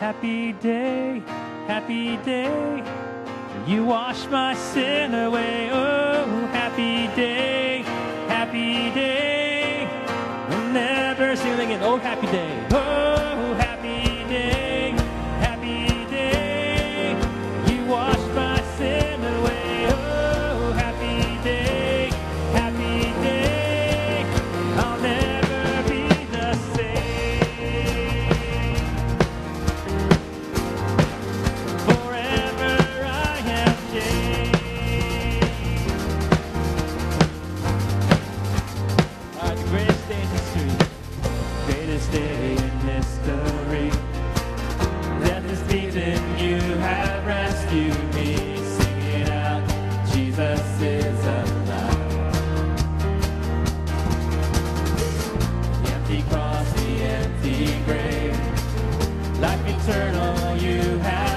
Happy day, happy day. You wash my sin away. Oh, happy day, happy day. We'll never sing again. Oh, happy day. eternal you have.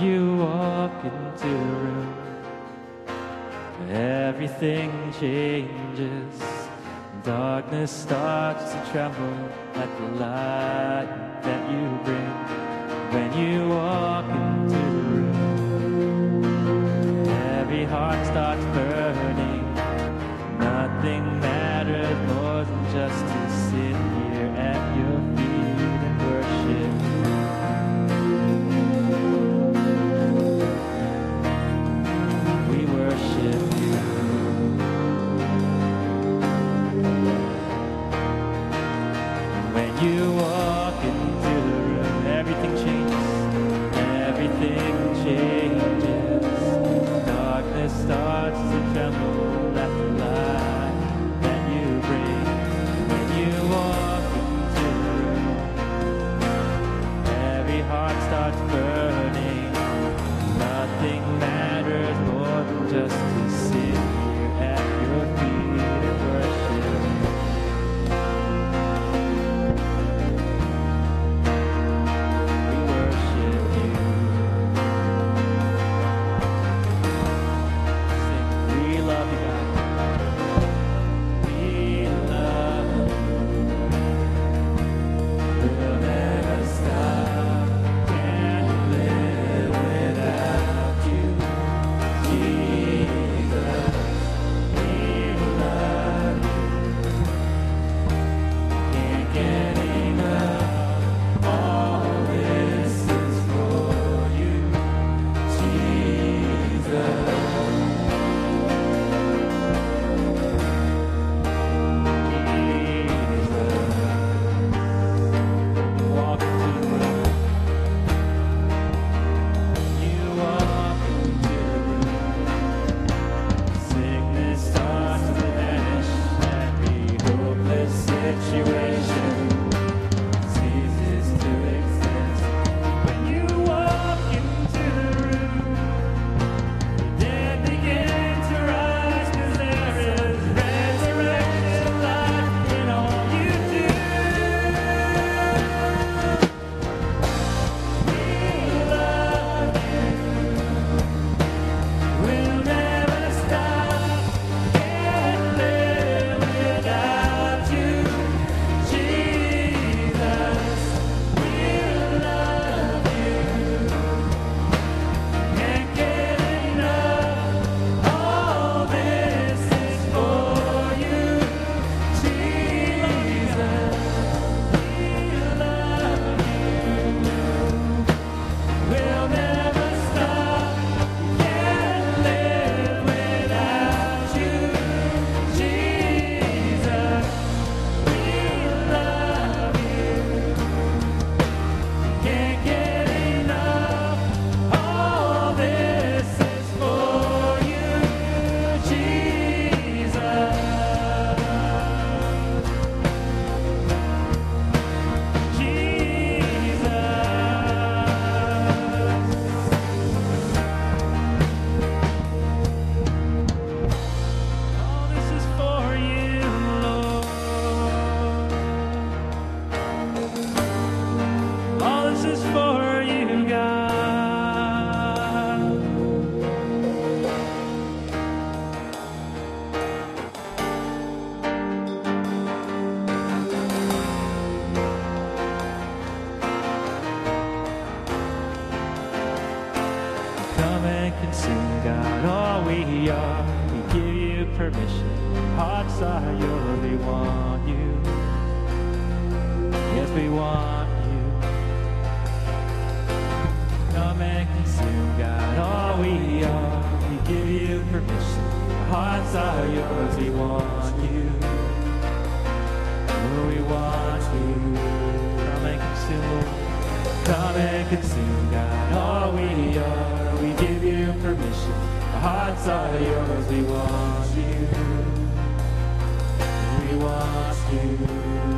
you walk into the room, everything changes. Darkness starts to tremble at the light that you bring when you walk into the room. Every heart starts burning. we are. We give you permission. Hearts are yours. We want you. Yes, we want you. Come and consume, God, all we are. We give you permission. Hearts are yours. We want you. Oh, we want you. Come and consume. Come and consume, God, all we are. We give you permission hearts are yours, we want you. We want you.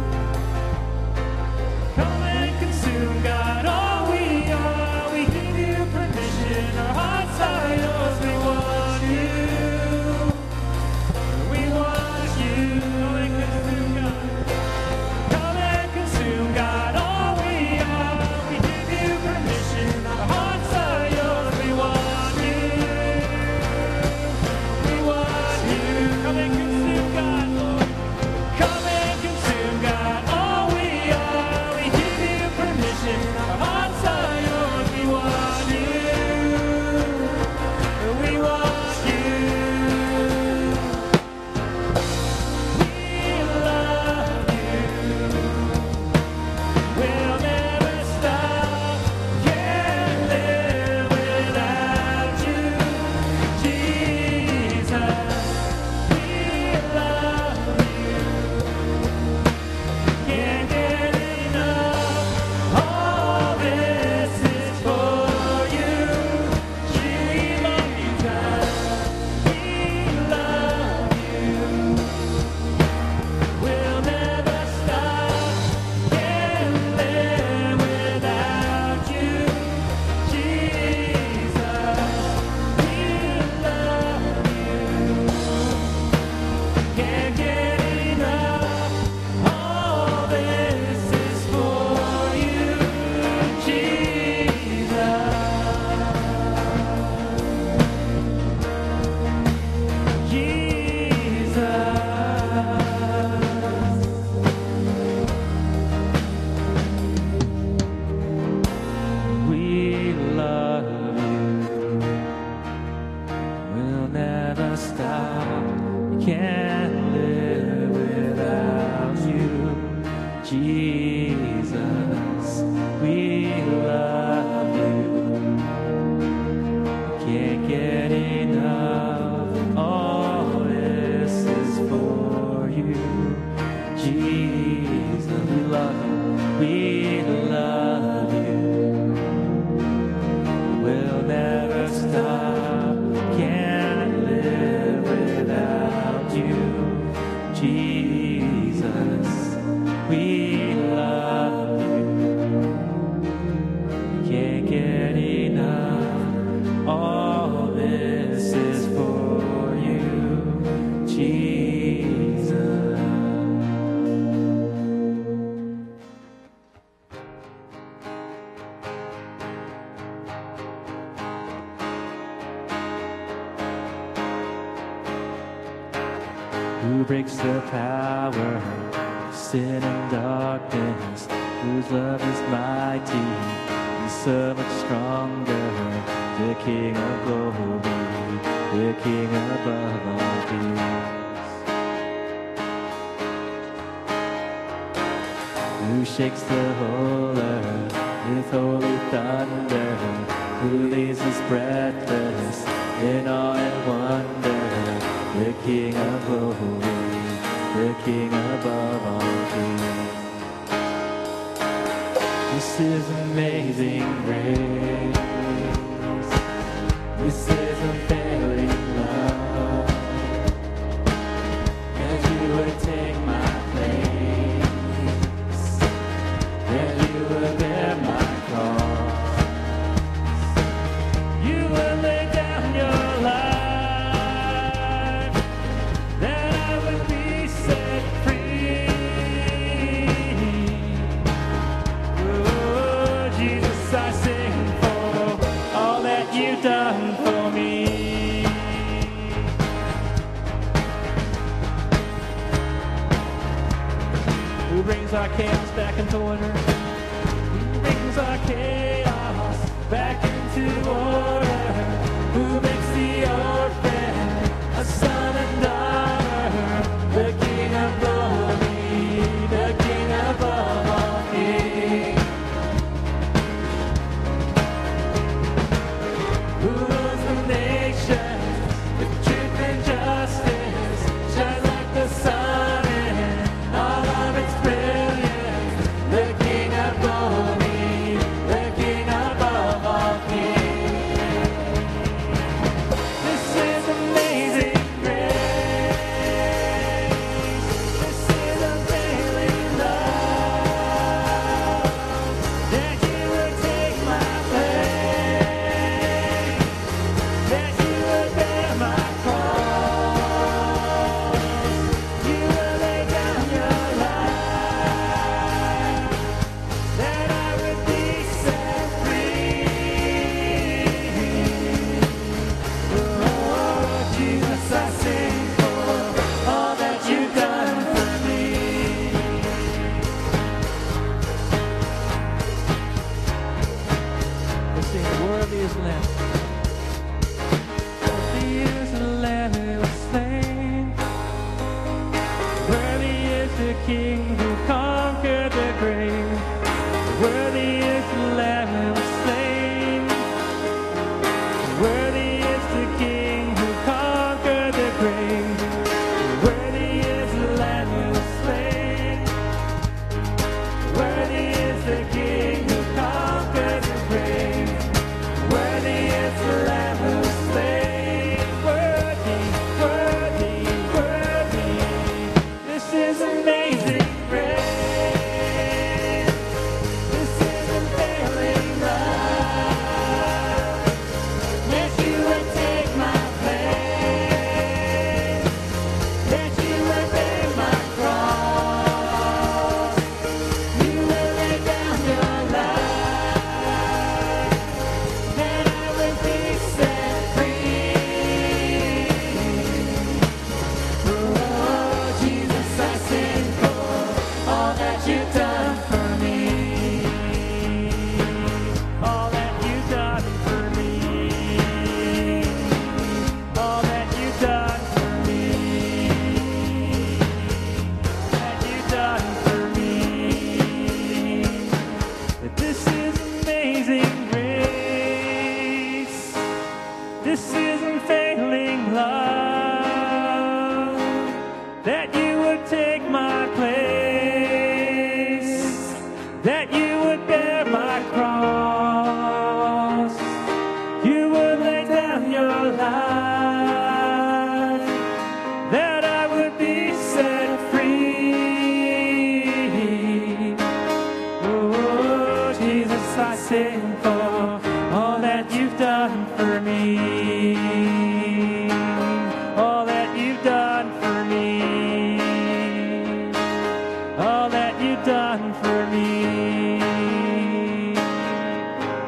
Done for me.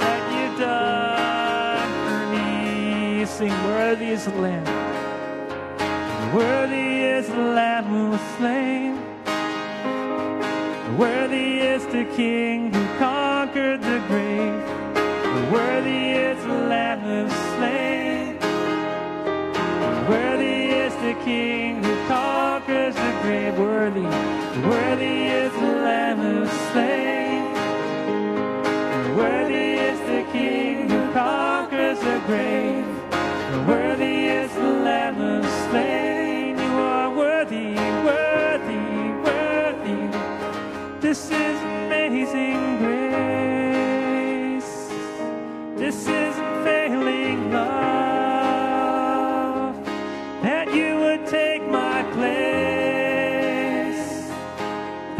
That you've done for me. Sing, worthy is the Lamb. Worthy is the Lamb who was slain. Worthy is the King who conquered the grave. Worthy is the Lamb who was slain. Worthy is the King who conquers the grave. Worthy, worthy grave. Worthy is the Lamb who slain. You are worthy, worthy, worthy. This is amazing grace. This is unfailing love. That you would take my place.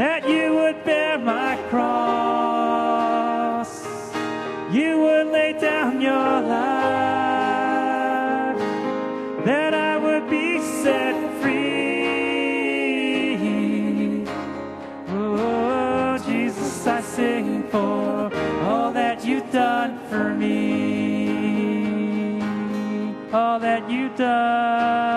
That you would bear my cross. You would lay down your life. That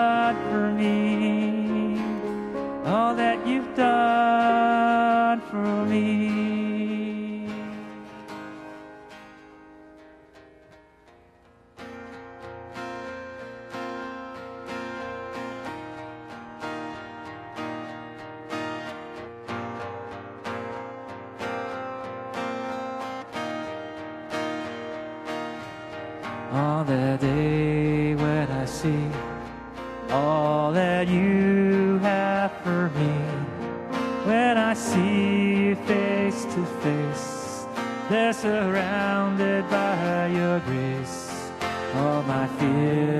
surrounded by your grace. All my fears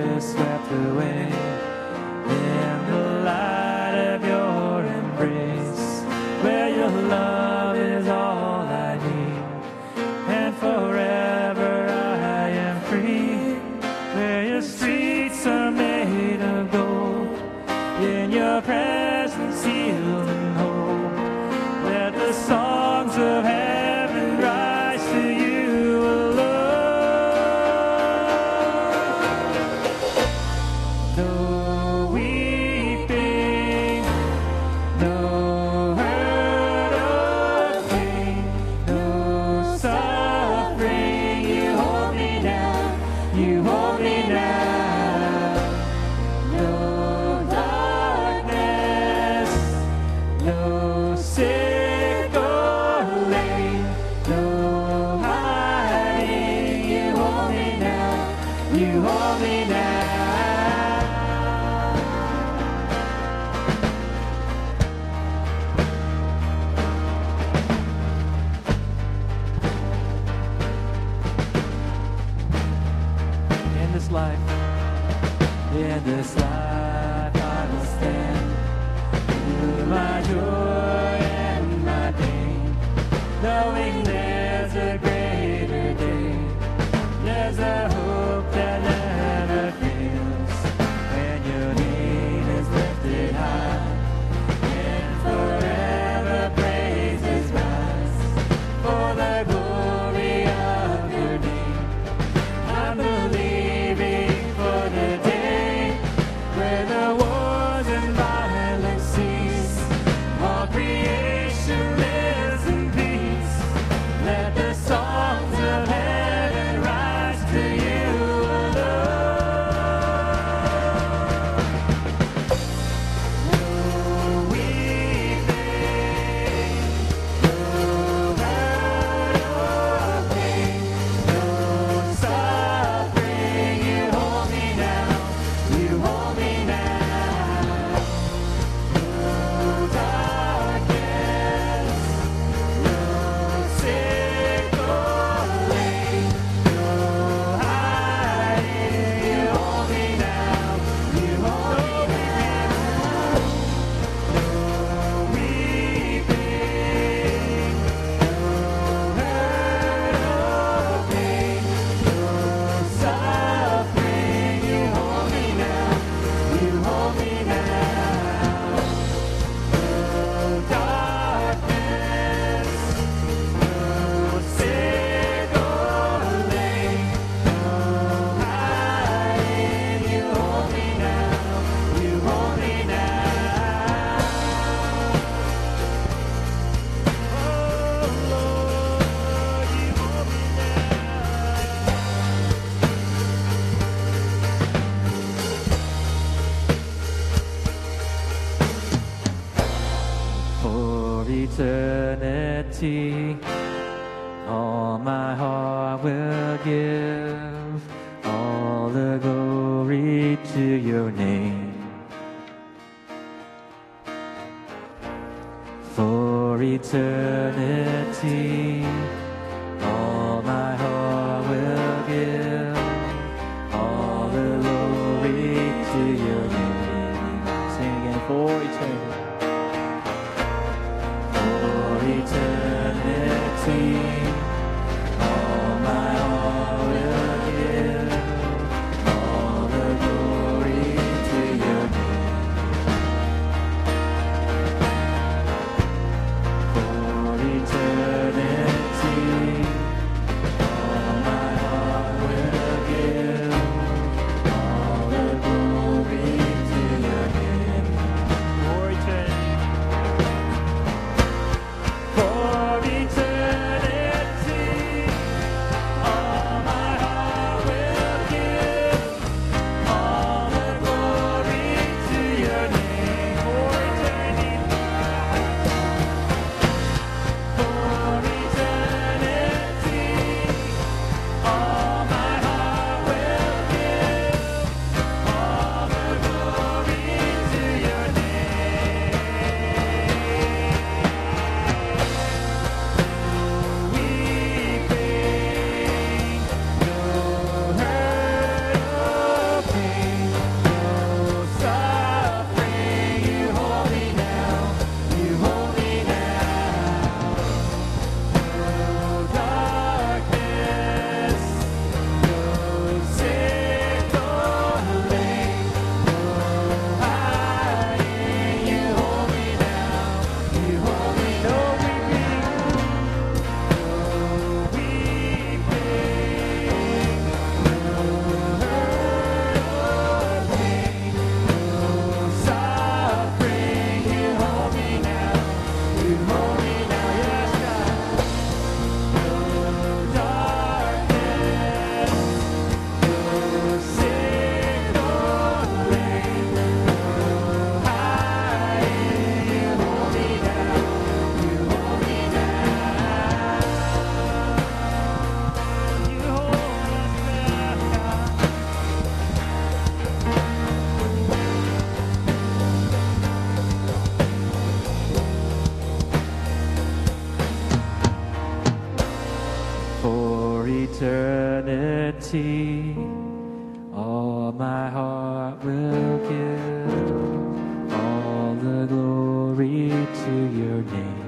my heart will give all the glory to your name.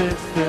existence.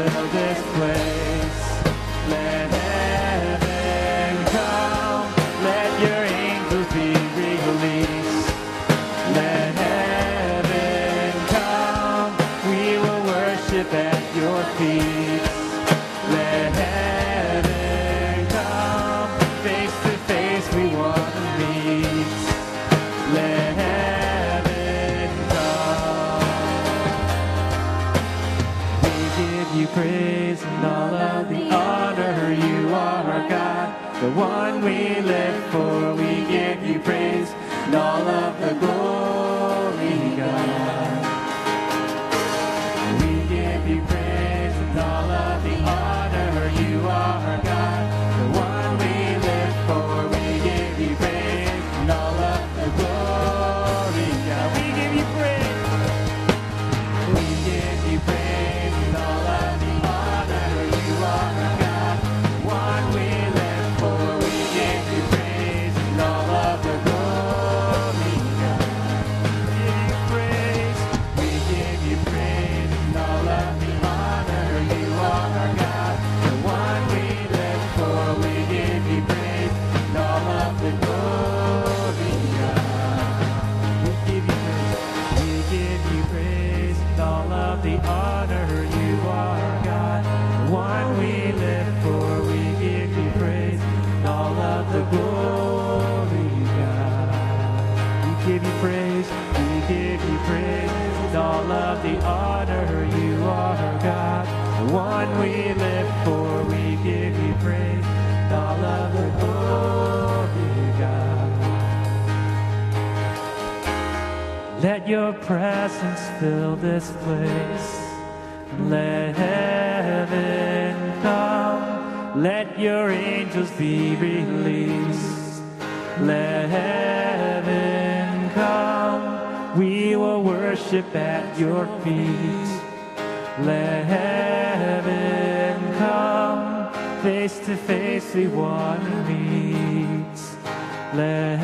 presence fill this place. Let heaven come. Let your angels be released. Let heaven come. We will worship at your feet. Let heaven come. Face to face we want to meet. Let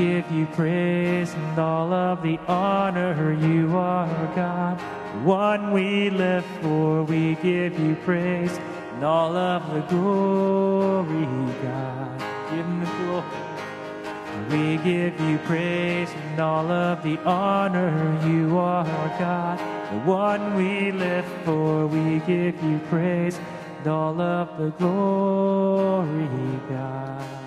give you praise and all of the honor. You are God, one we live for. We give you praise and all of the glory, God. Give him the glory. We give you praise and all of the honor. You are God, the one we live for. We give you praise and all of the glory, God.